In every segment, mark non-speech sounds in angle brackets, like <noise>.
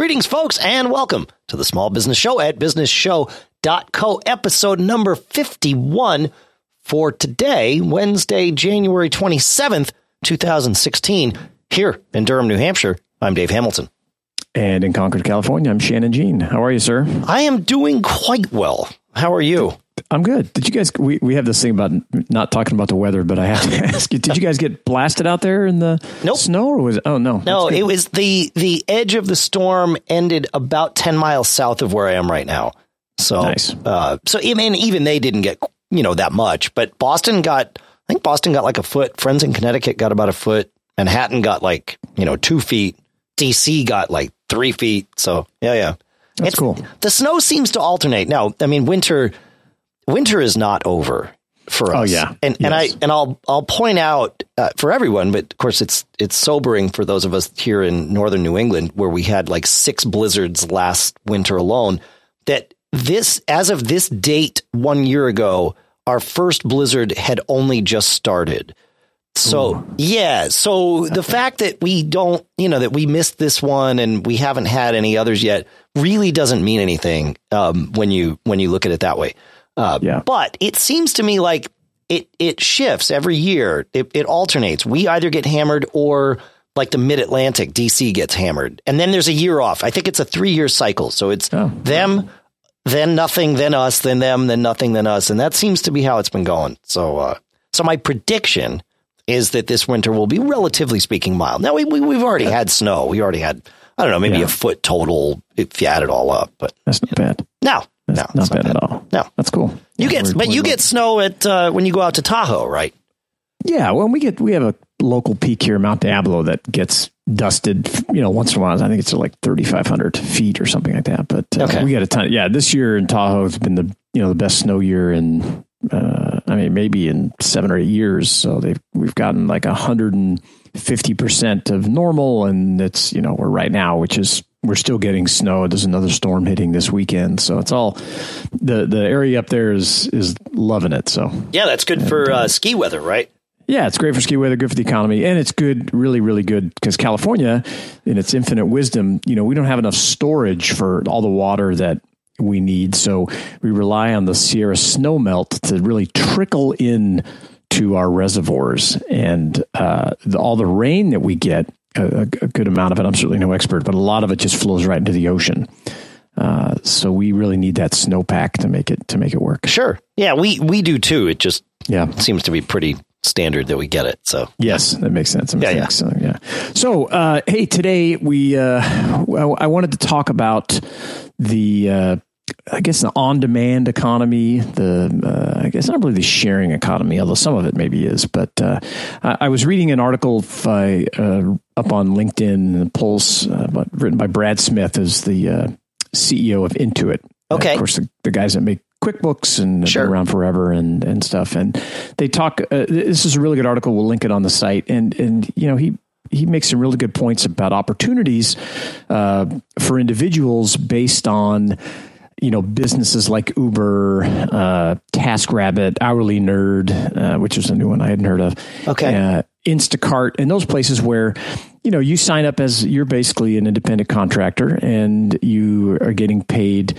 Greetings, folks, and welcome to the Small Business Show at businessshow.co, episode number 51 for today, Wednesday, January 27th, 2016, here in Durham, New Hampshire. I'm Dave Hamilton. And in Concord, California, I'm Shannon Jean. How are you, sir? I am doing quite well. How are you? I'm good. Did you guys? We, we have this thing about not talking about the weather, but I have to <laughs> ask you: Did you guys get blasted out there in the nope. snow, or was it? Oh no, no. It was the the edge of the storm ended about ten miles south of where I am right now. So nice. Uh, so I mean, even they didn't get you know that much, but Boston got. I think Boston got like a foot. Friends in Connecticut got about a foot. Manhattan got like you know two feet. DC got like three feet. So yeah, yeah. That's it's, cool. The snow seems to alternate. Now, I mean, winter winter is not over for oh, us. Oh yeah, and yes. and I and I'll I'll point out uh, for everyone, but of course it's it's sobering for those of us here in northern New England where we had like six blizzards last winter alone. That this as of this date one year ago, our first blizzard had only just started. So Ooh. yeah, so the fact that we don't, you know, that we missed this one and we haven't had any others yet really doesn't mean anything um, when you when you look at it that way. Uh, yeah. But it seems to me like it it shifts every year. It, it alternates. We either get hammered or like the Mid Atlantic, DC gets hammered, and then there's a year off. I think it's a three year cycle. So it's oh. them, then nothing, then us, then them, then nothing, then us, and that seems to be how it's been going. So, uh, so my prediction is that this winter will be relatively speaking mild. Now we, we have already had snow. We already had I don't know maybe yeah. a foot total if you add it all up, but that's not bad. No, no, not, bad, bad, at all. No, that's cool. You yeah, get, but you get snow at uh, when you go out to Tahoe, right? Yeah, well, we get we have a local peak here, Mount Diablo, that gets dusted. You know, once in a while. I think it's like thirty five hundred feet or something like that. But uh, okay. we got a ton. Yeah, this year in Tahoe has been the you know the best snow year in. Uh, I mean, maybe in seven or eight years. So they've we've gotten like a hundred and fifty percent of normal, and it's you know we're right now, which is we're still getting snow. There's another storm hitting this weekend, so it's all the the area up there is is loving it. So yeah, that's good and, for uh, ski weather, right? Yeah, it's great for ski weather, good for the economy, and it's good, really, really good because California, in its infinite wisdom, you know, we don't have enough storage for all the water that we need, so we rely on the Sierra snowmelt to really trickle in to our reservoirs, and uh, the, all the rain that we get a, a, good amount of it. I'm certainly no expert, but a lot of it just flows right into the ocean. Uh, so we really need that snowpack to make it to make it work. Sure. Yeah, we we do too. It just yeah seems to be pretty standard that we get it. So yes, that makes sense. That yeah, yeah. Sense. yeah. So uh, hey, today we uh, I wanted to talk about the uh, I guess the on-demand economy, the uh, I guess not really the sharing economy, although some of it maybe is. But uh, I, was reading an article by, uh, up on LinkedIn, Pulse, uh, written by Brad Smith, as the uh, CEO of Intuit. Okay, of course, the, the guys that make QuickBooks and sure. been around forever and and stuff. And they talk. Uh, this is a really good article. We'll link it on the site. And and you know he he makes some really good points about opportunities uh, for individuals based on you know businesses like Uber, uh, TaskRabbit, Hourly Nerd, uh, which is a new one I hadn't heard of. Okay, uh, Instacart, and those places where you know you sign up as you're basically an independent contractor and you are getting paid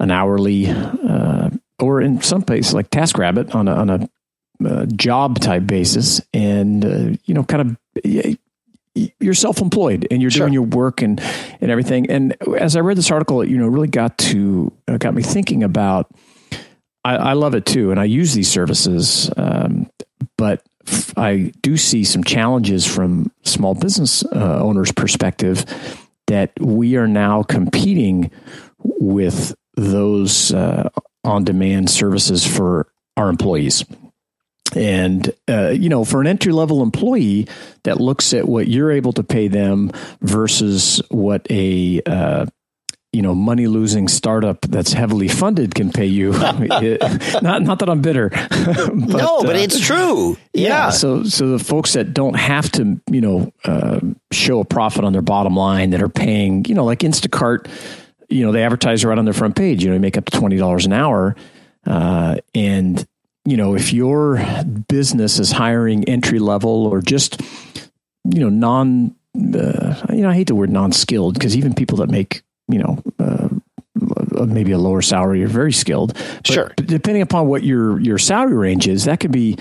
an hourly, uh, or in some places like TaskRabbit on a, on a uh, job type basis, and uh, you know, kind of you're self-employed and you're sure. doing your work and and everything. And as I read this article, you know, really got to uh, got me thinking about. I, I, love it too, and I use these services, um, but I do see some challenges from small business uh, owners' perspective that we are now competing with those uh, on-demand services for our employees. And, uh, you know, for an entry level employee that looks at what you're able to pay them versus what a, uh, you know, money losing startup that's heavily funded can pay you. it, <laughs> <laughs> not, not that I'm bitter. <laughs> but, no, but uh, it's true. Yeah. yeah. So, so the folks that don't have to, you know, uh, show a profit on their bottom line that are paying, you know, like Instacart, you know, they advertise right on their front page, you know, you make up to $20 an hour. Uh, and you know, if your business is hiring entry level or just, you know, non uh, you know, I hate the word non-skilled because even people that make, you know, uh, maybe a lower salary you're very skilled. But sure. Depending upon what your your salary range is, that could be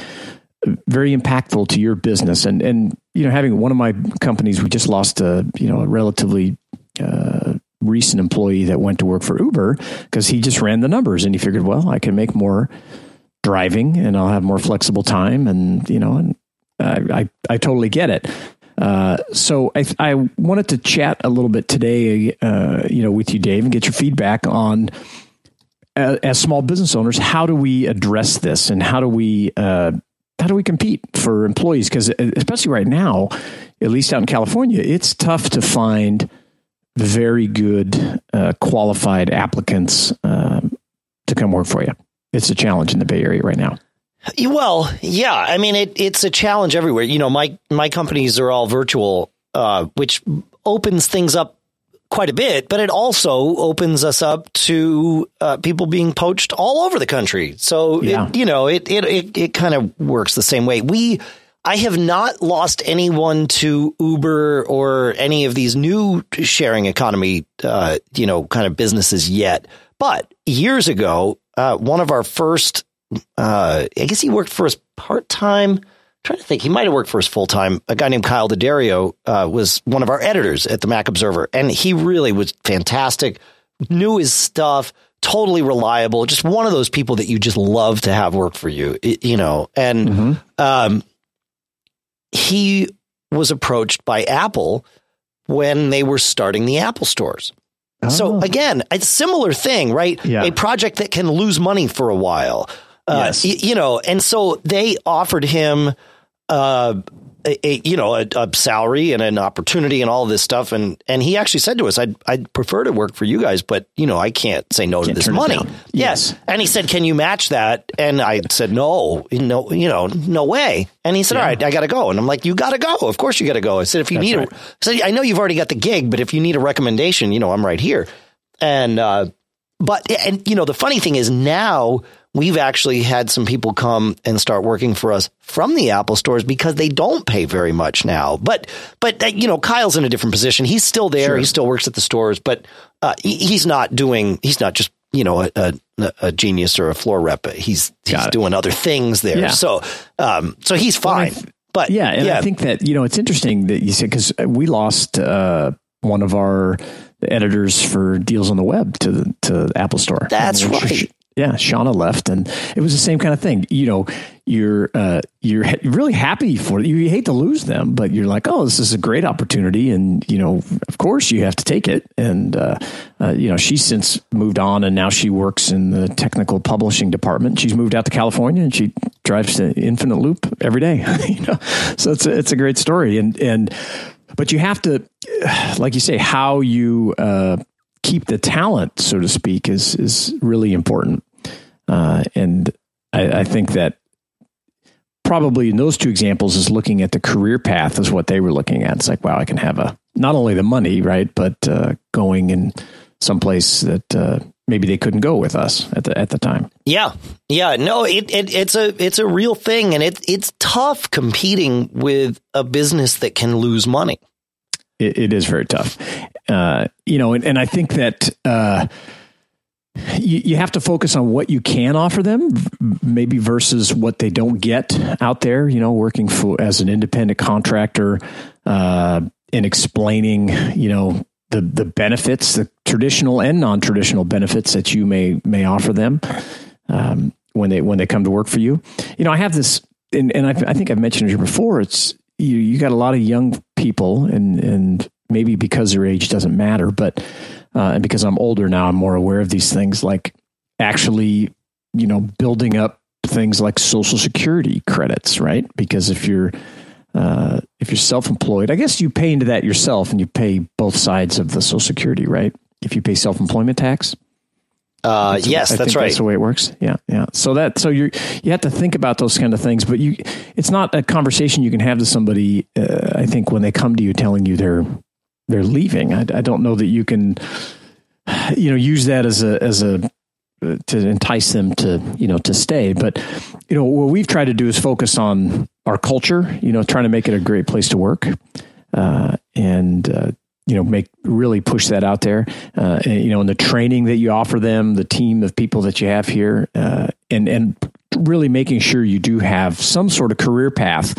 very impactful to your business. And and you know, having one of my companies, we just lost a you know a relatively uh, recent employee that went to work for Uber because he just ran the numbers and he figured, well, I can make more driving and I'll have more flexible time, and you know, and I I, I totally get it. Uh, so I, I wanted to chat a little bit today, uh, you know, with you, Dave, and get your feedback on uh, as small business owners, how do we address this, and how do we uh, how do we compete for employees? Because uh, especially right now, at least out in California, it's tough to find very good qualified applicants um, to come work for you. It's a challenge in the Bay Area right now. Well, yeah. I mean, it, it's a challenge everywhere. You know, my my companies are all virtual, uh, which opens things up quite a bit, but it also opens us up to uh, people being poached all over the country. So, yeah. it, you know, it it it, it kind of works the same way. We. I have not lost anyone to Uber or any of these new sharing economy, uh, you know, kind of businesses yet. But years ago, uh, one of our first uh, I guess he worked for us part time. Trying to think, he might have worked for us full time. A guy named Kyle D'Addario uh, was one of our editors at the Mac Observer, and he really was fantastic. Knew his stuff, totally reliable. Just one of those people that you just love to have work for you, you know. And mm-hmm. um, he was approached by Apple when they were starting the Apple stores. Oh. So again, a similar thing, right? Yeah. A project that can lose money for a while. Uh, yes. Y- you know, and so they offered him, uh, a, a, you know a, a, salary and an opportunity and all this stuff. And and he actually said to us I'd I'd prefer to work for you guys but you know I can't say no can't to this money. yes. And he said can you match that? And I said no no you know no way. And he said yeah. all right I got to go. And I'm like you got to go. Of course you got to go. I said if you That's need right. a I said I know you've already got the gig but if you need a recommendation you know I'm right here. And uh but and you know the funny thing is now we've actually had some people come and start working for us from the Apple stores because they don't pay very much now. But but uh, you know, Kyle's in a different position. He's still there. Sure. He still works at the stores, but uh, he's not doing. He's not just you know a, a, a genius or a floor rep. He's he's doing other things there. Yeah. So um, so he's fine. Well, but yeah, and yeah. I think that you know it's interesting that you said because we lost uh, one of our editors for deals on the web to the to the Apple Store. That's right yeah, Shauna left, and it was the same kind of thing. You know, you're uh, you're really happy for you. You hate to lose them, but you're like, oh, this is a great opportunity, and you know, of course, you have to take it. And uh, uh, you know, she's since moved on, and now she works in the technical publishing department. She's moved out to California, and she drives to Infinite Loop every day. <laughs> you know, so it's a, it's a great story, and and but you have to, like you say, how you uh, keep the talent, so to speak, is is really important. Uh, and I, I, think that probably in those two examples is looking at the career path is what they were looking at. It's like, wow, I can have a not only the money, right, but uh, going in someplace that uh, maybe they couldn't go with us at the at the time. Yeah, yeah, no, it, it it's a it's a real thing, and it it's tough competing with a business that can lose money it, it is very tough. Uh, you know, and, and, I think that uh, you, you have to focus on what you can offer them, maybe versus what they don't get out there. You know, working for as an independent contractor uh, and explaining, you know, the the benefits, the traditional and non traditional benefits that you may may offer them um, when they when they come to work for you. You know, I have this, and, and I, I think I've mentioned it here before. It's you you got a lot of young people, and and maybe because their age doesn't matter, but uh, and because I'm older now, I'm more aware of these things. Like actually, you know, building up things like Social Security credits, right? Because if you're uh, if you're self-employed, I guess you pay into that yourself, and you pay both sides of the Social Security, right? If you pay self-employment tax, uh, that's, yes, I that's right. That's the way it works. Yeah, yeah. So that so you you have to think about those kind of things, but you it's not a conversation you can have to somebody. Uh, I think when they come to you telling you they're they're leaving, I, I don't know that you can you know use that as a as a to entice them to you know to stay. But you know what we've tried to do is focus on our culture. You know, trying to make it a great place to work. uh, and uh, you know make really push that out there. Uh, and, you know, in the training that you offer them, the team of people that you have here, uh, and and really making sure you do have some sort of career path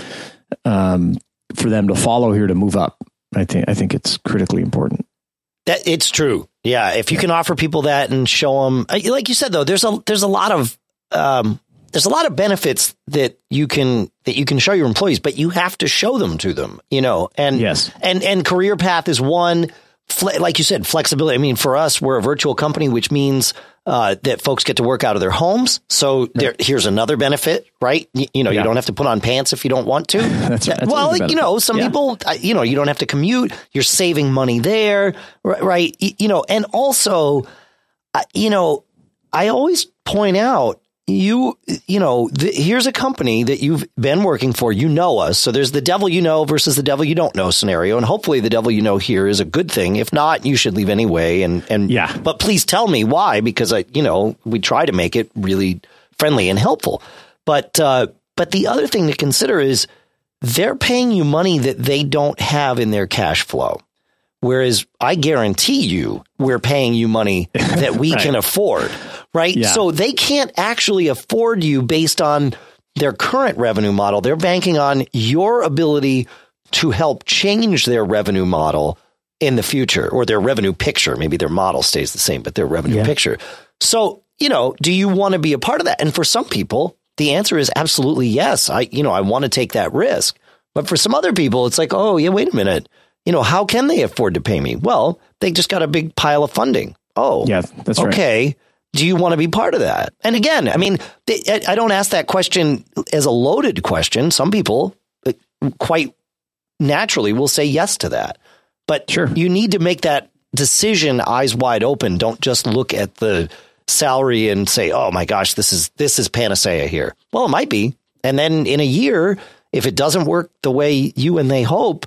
um, for them to follow here to move up. I think I think it's critically important. That it's true. Yeah, if you can offer people that and show them, like you said though, there's a there's a lot of um, there's a lot of benefits that you can that you can show your employees, but you have to show them to them, you know. And yes, and and career path is one. Like you said, flexibility. I mean, for us, we're a virtual company, which means uh, that folks get to work out of their homes. So there, here's another benefit, right? You, you know, yeah. you don't have to put on pants if you don't want to. <laughs> that's, that's well, you know, some yeah. people, you know, you don't have to commute. You're saving money there, right? You know, and also, you know, I always point out you you know here's a company that you've been working for. You know us. So there's the devil you know versus the devil you don't know scenario. And hopefully the devil you know here is a good thing. If not you should leave anyway. And and yeah. but please tell me why because i you know we try to make it really friendly and helpful. But uh but the other thing to consider is they're paying you money that they don't have in their cash flow. Whereas I guarantee you, we're paying you money <laughs> that we right. can afford, right? Yeah. So they can't actually afford you based on their current revenue model. They're banking on your ability to help change their revenue model in the future or their revenue picture. Maybe their model stays the same, but their revenue yeah. picture. So, you know, do you want to be a part of that? And for some people, the answer is absolutely yes. I, you know, I want to take that risk. But for some other people, it's like, oh, yeah, wait a minute you know, how can they afford to pay me? Well, they just got a big pile of funding. Oh, yeah, that's right. okay. Right. Do you want to be part of that? And again, I mean, I don't ask that question as a loaded question. Some people quite naturally will say yes to that. But sure. you need to make that decision eyes wide open. Don't just look at the salary and say, "Oh my gosh, this is this is panacea here." Well, it might be. And then in a year, if it doesn't work the way you and they hope,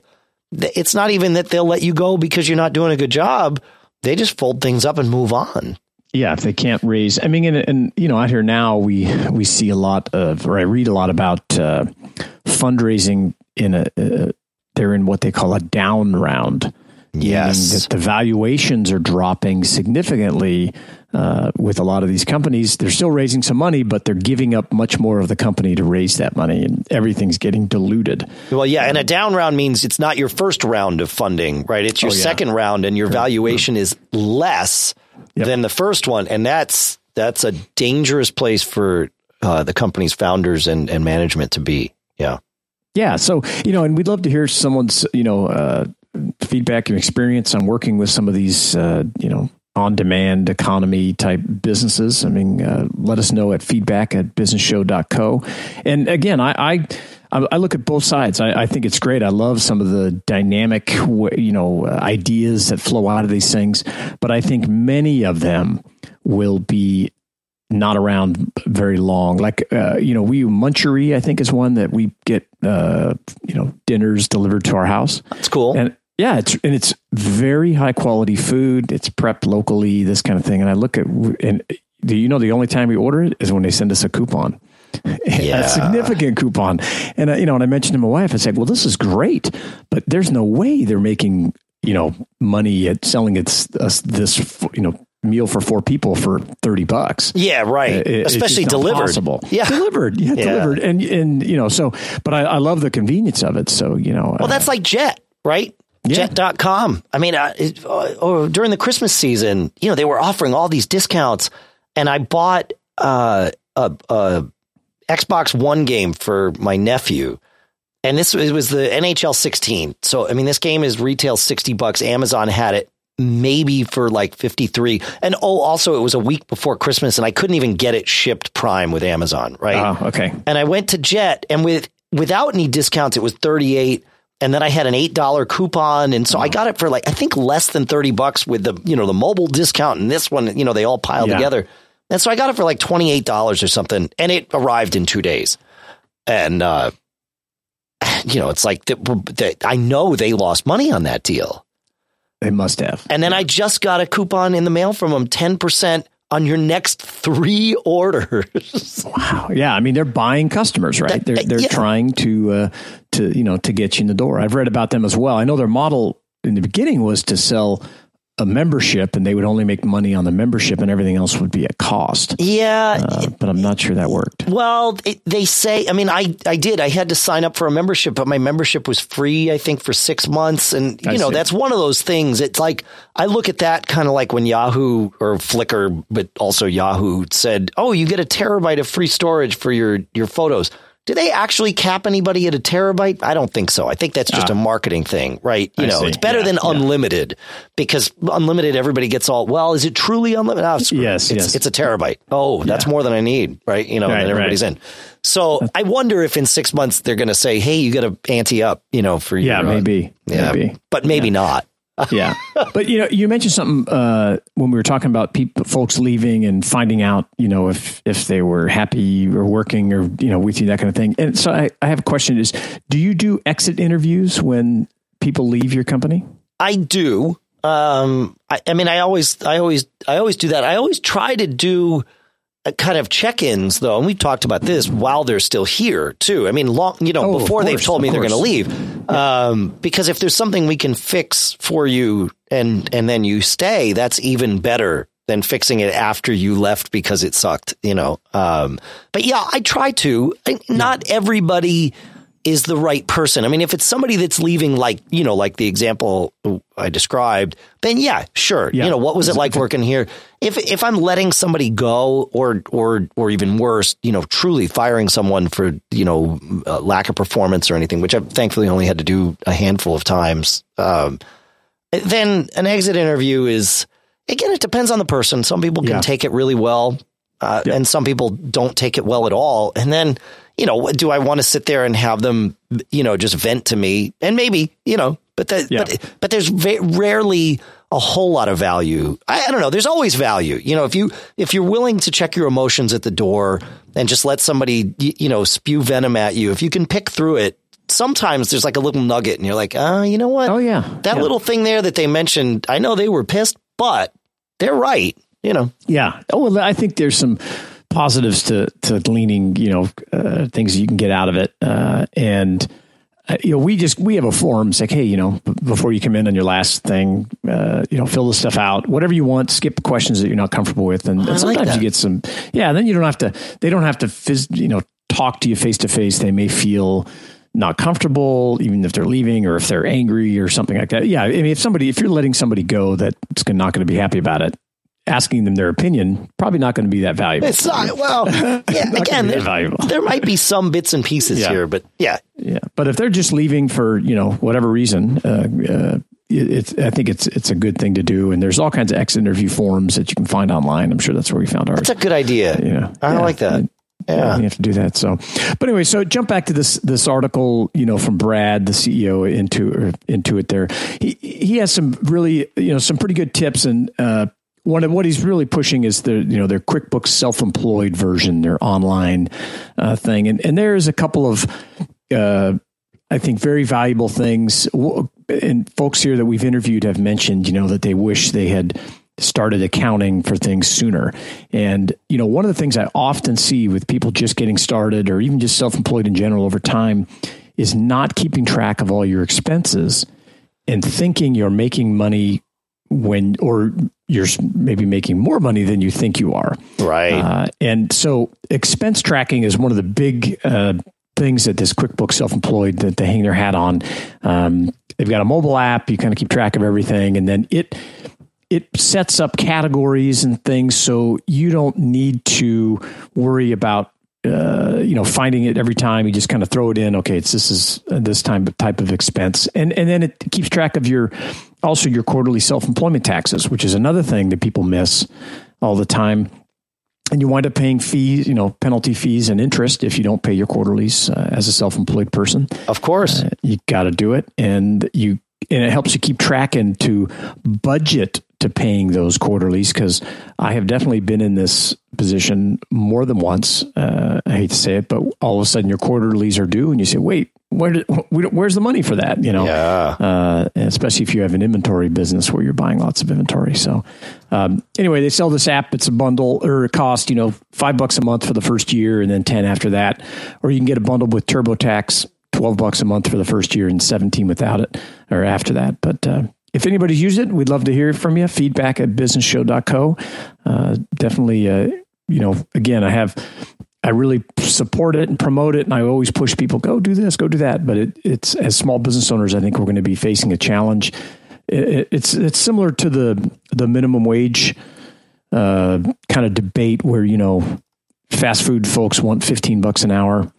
it's not even that they'll let you go because you're not doing a good job. They just fold things up and move on. Yeah, if they can't raise, I mean, and, and you know, out here now we we see a lot of, or I read a lot about uh, fundraising in a. Uh, they're in what they call a down round. Yes, that the valuations are dropping significantly uh, with a lot of these companies. They're still raising some money, but they're giving up much more of the company to raise that money, and everything's getting diluted. Well, yeah, and a down round means it's not your first round of funding, right? It's your oh, yeah. second round, and your valuation is less yep. than the first one, and that's that's a dangerous place for uh, the company's founders and, and management to be. Yeah. Yeah. So, you know, and we'd love to hear someone's, you know, uh, feedback and experience on working with some of these, uh, you know, on demand economy type businesses. I mean, uh, let us know at feedback at businessshow.co. And again, I, I, I look at both sides. I, I, think it's great. I love some of the dynamic, you know, ideas that flow out of these things. But I think many of them will be not around very long. Like, uh, you know, we Munchery, I think, is one that we get, uh, you know, dinners delivered to our house. That's cool. And yeah, it's and it's very high quality food. It's prepped locally, this kind of thing. And I look at and do you know the only time we order it is when they send us a coupon. <laughs> Yeah. a significant coupon. And uh, you know, and I mentioned to my wife, I said, "Well, this is great, but there's no way they're making you know money at selling it us this you know meal for four people for 30 bucks. Yeah, right. It, Especially delivered. Possible. Yeah. Delivered. Yeah, yeah, delivered. And, and, you know, so, but I, I love the convenience of it. So, you know. Well, uh, that's like Jet, right? Yeah. Jet.com. I mean, uh, it, uh, during the Christmas season, you know, they were offering all these discounts, and I bought uh, a, a Xbox One game for my nephew. And this it was the NHL 16. So, I mean, this game is retail 60 bucks. Amazon had it maybe for like 53. And oh, also, it was a week before Christmas, and I couldn't even get it shipped prime with Amazon, right? Oh, okay. And I went to Jet, and with without any discounts, it was 38 and then I had an eight dollar coupon, and so I got it for like I think less than thirty bucks with the you know the mobile discount and this one you know they all piled yeah. together, and so I got it for like twenty eight dollars or something, and it arrived in two days, and uh, <sighs> you know it's like the, the, I know they lost money on that deal. They must have. And then I just got a coupon in the mail from them, ten percent on your next three <laughs> orders. wow. Yeah. I mean, they're buying customers, right? They're, they're yeah. trying to, uh, to, you know, to get you in the door. I've read about them as well. I know their model in the beginning was to sell a membership and they would only make money on the membership and everything else would be at cost. Yeah. Uh, but I'm not sure that worked. Well, it, they say, I mean, I, I did. I had to sign up for a membership, but my membership was free, I think, for six months. And, you I know, see. that's one of those things. It's like, I look at that kind of like when Yahoo or Flickr, but also Yahoo said, oh, you get a terabyte of free storage for your, your photos. Do they actually cap anybody at a terabyte? I don't think so. I think that's just uh, a marketing thing, right? You I know, see. it's better yeah, than yeah. unlimited because unlimited, everybody gets all, well, is it truly unlimited? Oh, yes, it's, yes. it's a terabyte. Oh, that's yeah. more than I need, right? You know, right, and everybody's right. in. So I wonder if in six months they're going to say, hey, you got to ante up, you know, for your, yeah, maybe, yeah, maybe. but maybe not yeah, <laughs> but you know, you mentioned something uh, when we were talking about people, folks leaving and finding out, you know, if if they were happy or working or you know with you that kind of thing. And so I, I have a question: Is do you do exit interviews when people leave your company? I do. Um, I, I mean, I always, I always, I always do that. I always try to do kind of check-ins though, and we talked about this while they're still here too. I mean, long, you know, oh, before course, they've told me they're going to leave, yeah. um, because if there's something we can fix for you and and then you stay, that's even better than fixing it after you left because it sucked, you know. Um, but yeah, I try to. I, not everybody is the right person. I mean, if it's somebody that's leaving, like, you know, like the example I described, then yeah, sure. Yeah. You know, what was it like working here? If, if I'm letting somebody go or, or, or even worse, you know, truly firing someone for, you know, lack of performance or anything, which I've thankfully only had to do a handful of times, um, then an exit interview is, again, it depends on the person. Some people can yeah. take it really well. Uh, yeah. and some people don't take it well at all. And then, you know, do I want to sit there and have them, you know, just vent to me? And maybe, you know, but the, yeah. but but there's very rarely a whole lot of value. I, I, don't know. There's always value. You know, if you if you're willing to check your emotions at the door and just let somebody, you know, spew venom at you, if you can pick through it. Sometimes there's like a little nugget, and you're like, ah, uh, you know what? Oh yeah, that yeah. little thing there that they mentioned. I know they were pissed, but they're right. You know. Yeah. Oh, well, I think there's some positives to to gleaning, you know, uh, things you can get out of it. Uh, and uh, you know, we just we have a form. It's like, hey, you know, b- before you come in on your last thing, uh, you know, fill the stuff out, whatever you want. Skip questions that you're not comfortable with, and, and sometimes like you get some. Yeah, then you don't have to. They don't have to, phys- you know, talk to you face to face. They may feel not comfortable, even if they're leaving or if they're angry or something like that. Yeah, I mean, if somebody, if you're letting somebody go that's not going to be happy about it, asking them their opinion probably not going to be that valuable. It's not. Well, <laughs> yeah. again, there, there, might be some bits and pieces yeah. here, but yeah, yeah. But if they're just leaving for you know whatever reason, uh, uh, it's I think it's it's a good thing to do. And there's all kinds of ex interview forums that you can find online. I'm sure that's where we found ours. That's a good idea. Yeah, I yeah. like that. Yeah. You have to do that. So, but anyway, so jump back to this this article, you know, from Brad, the CEO, into Intuit. There, he he has some really, you know, some pretty good tips and uh, of what he's really pushing is the you know their QuickBooks self-employed version, their online uh, thing, and and there's a couple of uh, I think very valuable things. And folks here that we've interviewed have mentioned, you know, that they wish they had started accounting for things sooner. And, you know, one of the things I often see with people just getting started or even just self employed in general over time is not keeping track of all your expenses and thinking you're making money when or you're maybe making more money than you think you are. Right. Uh, and so expense tracking is one of the big uh, things that this QuickBooks self-employed that they hang their hat on. Um, they've got a mobile app. You kind of keep track of everything, and then it it sets up categories and things so you don't need to worry about uh, you know, finding it every time you just kind of throw it in. Okay, it's this is this time type of expense, and and then it keeps track of your also your quarterly self employment taxes, which is another thing that people miss all the time. And you wind up paying fees, you know, penalty fees and interest if you don't pay your quarterlies uh, as a self employed person. Of course, uh, you got to do it, and you and it helps you keep track and to budget to paying those quarterlies because I have definitely been in this position more than once. Uh, I hate to say it, but all of a sudden your quarterlies are due, and you say, "Wait, where did, where's the money for that? You know, yeah. uh, especially if you have an inventory business where you're buying lots of inventory. So, um, anyway, they sell this app. It's a bundle or a cost, you know, five bucks a month for the first year and then 10 after that. Or you can get a bundle with TurboTax, 12 bucks a month for the first year and 17 without it or after that. But, uh, if anybody's used it, we'd love to hear from you. Feedback at businessshow.co. Uh, definitely, uh, you know, again, I have I really support it and promote it, and I always push people go do this, go do that. But it, it's as small business owners, I think we're going to be facing a challenge. It, it's it's similar to the the minimum wage uh, kind of debate where you know fast food folks want fifteen bucks an hour.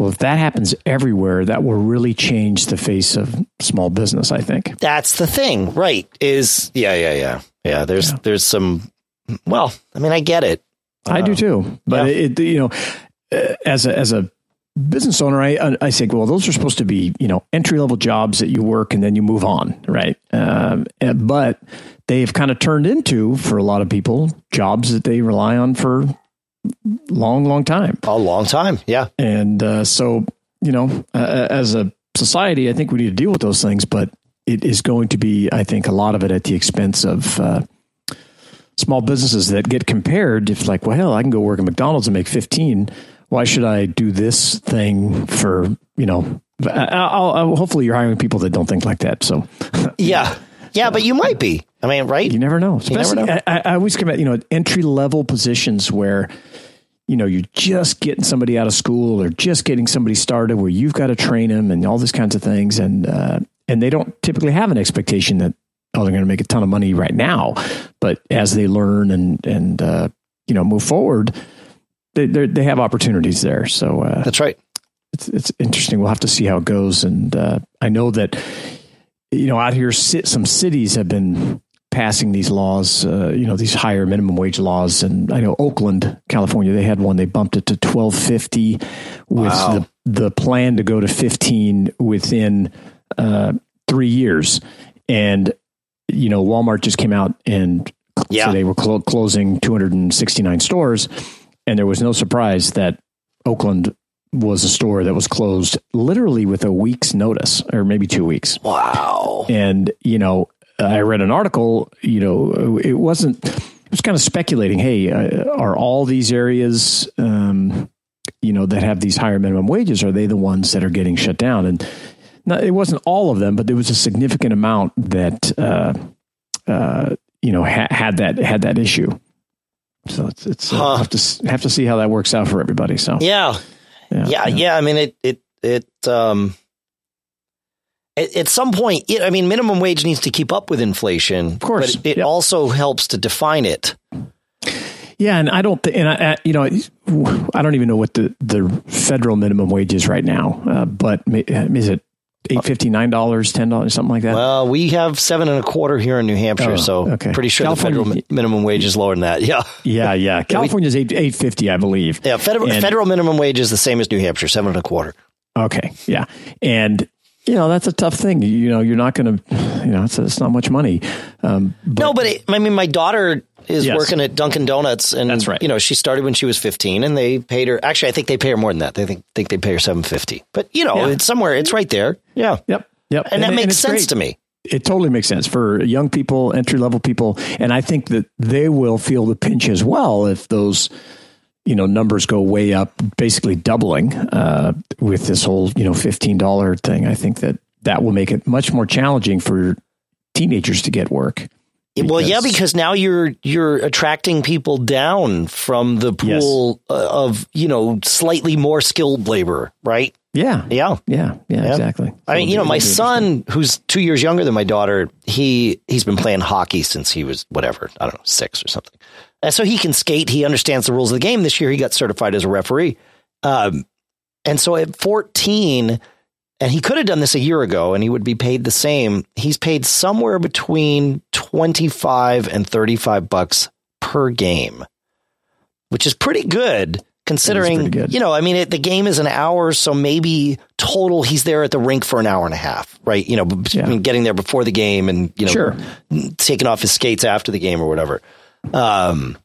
Well, if that happens everywhere, that will really change the face of small business. I think that's the thing, right? Is yeah, yeah, yeah, yeah. There's yeah. there's some. Well, I mean, I get it. I do too. But yeah. it, you know, uh, as a, as a business owner, I, I say, well, those are supposed to be, you know, entry level jobs that you work and then you move on. Right. Um, but they've kind of turned into, for a lot of people, jobs that they rely on for long, long time. A long time. Yeah. And uh, so, you know, uh, as a society, I think we need to deal with those things, but it is going to be, I think, a lot of it at the expense of, uh, small businesses that get compared. If like, well, hell, I can go work at McDonald's and make 15. Why should I do this thing for, you know, I'll, I'll, hopefully you're hiring people that don't think like that. So yeah. Yeah, but you might be. I mean, right? You never know. Especially, never know. I, I always come at, you know, entry level positions where, you know, you're just getting somebody out of school or just getting somebody started where you've got to train them and all these kinds of things. And, uh, and they don't typically have an expectation that oh, they're going to make a ton of money right now. But as they learn and and uh, you know move forward, they they have opportunities there. So uh, that's right. It's it's interesting. We'll have to see how it goes. And uh, I know that you know out here, some cities have been passing these laws. Uh, you know these higher minimum wage laws. And I know Oakland, California, they had one. They bumped it to twelve fifty with wow. the the plan to go to fifteen within uh, three years. And you know, Walmart just came out and yeah. so they were clo- closing 269 stores, and there was no surprise that Oakland was a store that was closed literally with a week's notice, or maybe two weeks. Wow! And you know, I read an article. You know, it wasn't. It was kind of speculating. Hey, uh, are all these areas, um, you know, that have these higher minimum wages, are they the ones that are getting shut down? And it wasn't all of them, but there was a significant amount that uh, uh, you know ha- had that had that issue. So it's it's uh, huh. have to have to see how that works out for everybody. So yeah, yeah, yeah. yeah. yeah. I mean, it it it um. At, at some point, it, I mean, minimum wage needs to keep up with inflation. Of course, but it yep. also helps to define it. Yeah, and I don't, th- and I, you know, I don't even know what the, the federal minimum wage is right now. Uh, but is it eight fifty nine dollars, ten dollars, something like that. Well, we have seven and a quarter here in New Hampshire, oh, so okay. pretty sure California, the federal minimum wage is lower than that. <laughs> Yeah, yeah, yeah. <laughs> California's eight eight fifty, I believe. Yeah, federal and, federal minimum wage is the same as New Hampshire, seven and a quarter. Okay, yeah, and you know that's a tough thing. You know, you're not going to, you know, it's, it's not much money. Um, but, no, but it, I mean, my daughter is yes. working at Dunkin' Donuts, and that's right. You know, she started when she was 15, and they paid her. Actually, I think they pay her more than that. They think think they pay her 750. But you know, yeah. it's somewhere. It's right there. Yeah. Yep. Yep. And, and that makes and sense great. to me. It totally makes sense for young people, entry level people, and I think that they will feel the pinch as well if those you know numbers go way up, basically doubling uh, with this whole you know fifteen dollar thing. I think that that will make it much more challenging for teenagers to get work. Because, well, yeah, because now you're you're attracting people down from the pool yes. of you know slightly more skilled labor, right? Yeah, yeah, yeah, yeah, yeah. exactly. I mean, you know, my son, who's two years younger than my daughter, he he's been playing hockey since he was whatever I don't know six or something, so he can skate. He understands the rules of the game. This year, he got certified as a referee, um, and so at fourteen and he could have done this a year ago and he would be paid the same. He's paid somewhere between 25 and 35 bucks per game, which is pretty good considering, good. you know, I mean, it, the game is an hour. So maybe total he's there at the rink for an hour and a half, right? You know, yeah. getting there before the game and, you know, sure. taking off his skates after the game or whatever. Um,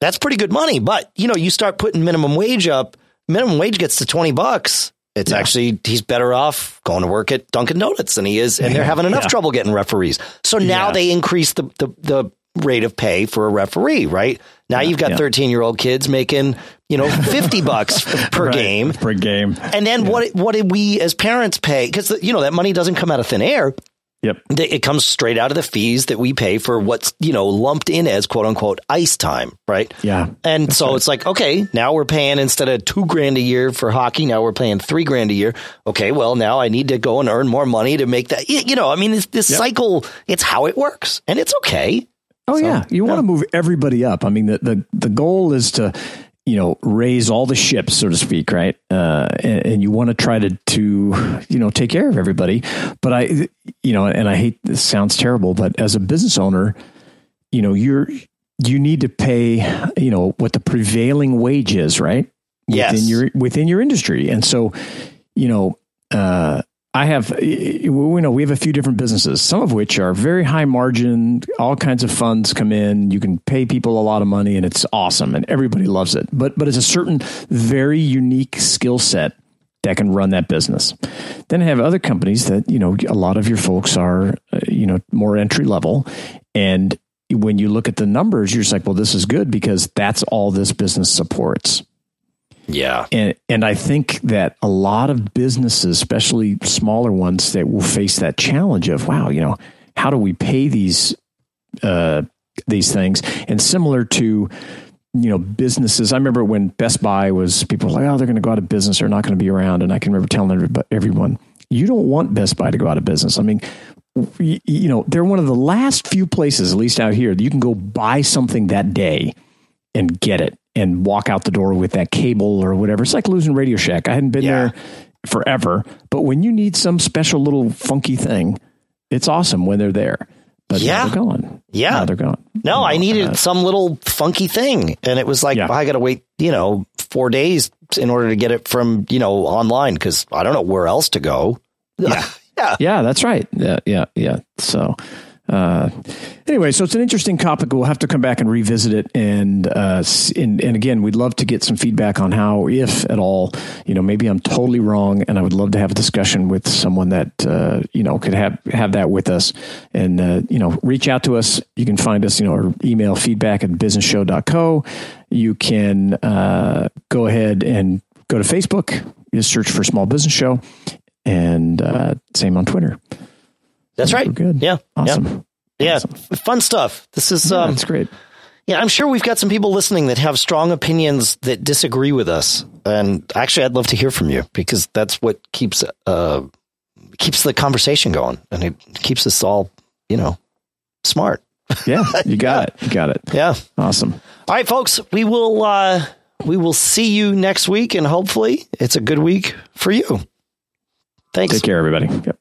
that's pretty good money. But, you know, you start putting minimum wage up, minimum wage gets to 20 bucks It's yeah. actually he's better off going to work at Dunkin' Donuts than he is, and they're having enough yeah. trouble getting referees. So now yeah. they increase the, the the rate of pay for a referee, right? Now you've got 13 year old kids making, you know, <laughs> 50 bucks per right, game. Per game. And then what, what did we as parents pay? Cause you know, that money doesn't come out of thin air. Yep. It comes straight out of the fees that we pay for what's, you know, lumped in as quote unquote ice time, right? Yeah. And so right. it's like, okay, now we're paying instead of two grand a year for hockey, now we're paying three grand a year. Okay, well, now I need to go and earn more money to make that, you know, I mean, this, this yep. cycle, it's how it works and it's okay. Oh so, yeah, you yeah. want to move everybody up. I mean, the, the the goal is to you know raise all the ships, so to speak, right? Uh, and, and, you want to try to to you know take care of everybody. But I, you know, and I hate this sounds terrible, but as a business owner, you know, you're you need to pay you know what the prevailing wage is, right? Yes. Within your within your industry, and so you know. Uh, I have, you know, we have a few different businesses, some of which are very high margin. All kinds of funds come in. You can pay people a lot of money, and it's awesome, and everybody loves it. But but it's a certain very unique skill set that can run that business. Then I have other companies that you know a lot of your folks are uh, you know more entry level, and when you look at the numbers, you're just like, well, this is good because that's all this business supports. Yeah. And and I think that a lot of businesses, especially smaller ones that will face that challenge of, wow, you know, how do we pay these uh, these things? And similar to you know businesses i remember when best buy was people were like oh they're going to go out of business they're not going to be around and i can remember telling everyone you don't want best buy to go out of business i mean you know they're one of the last few places at least out here that you can go buy something that day and get it and walk out the door with that cable or whatever. It's like losing Radio Shack. I hadn't been yeah. there forever, but when you need some special little funky thing, it's awesome when they're there. But yeah, they're gone. Yeah, now they're gone. No, I needed uh, some little funky thing, and it was like yeah. I got to wait, you know, four days in order to get it from you know online because I don't know where else to go. <laughs> Yeah, yeah, yeah. That's right. Yeah, yeah, yeah. So uh, anyway, so it's an interesting topic. We'll have to come back and revisit it. And, uh, and, and again, we'd love to get some feedback on how, if at all, you know, maybe I'm totally wrong, and I would love to have a discussion with someone that uh, you know could have have that with us. And uh, you know, reach out to us. You can find us, you know, or email feedback at businessshow.co. You can uh, go ahead and go to Facebook. Just search for Small Business Show, and uh, same on Twitter. That's right. We're good. Yeah. Awesome. Yeah. Awesome. Fun stuff. This is, yeah, um, that's great. Yeah, I'm sure we've got some people listening that have strong opinions that disagree with us. And actually, I'd love to hear from you because that's what keeps, uh, keeps the conversation going and it keeps us all, you know, smart. Yeah, you got yeah. <laughs> it. You got it. Yeah. Awesome. All right, folks, we will, uh, we will see you next week and hopefully it's a good week for you. Thanks. Take care, everybody. Yep.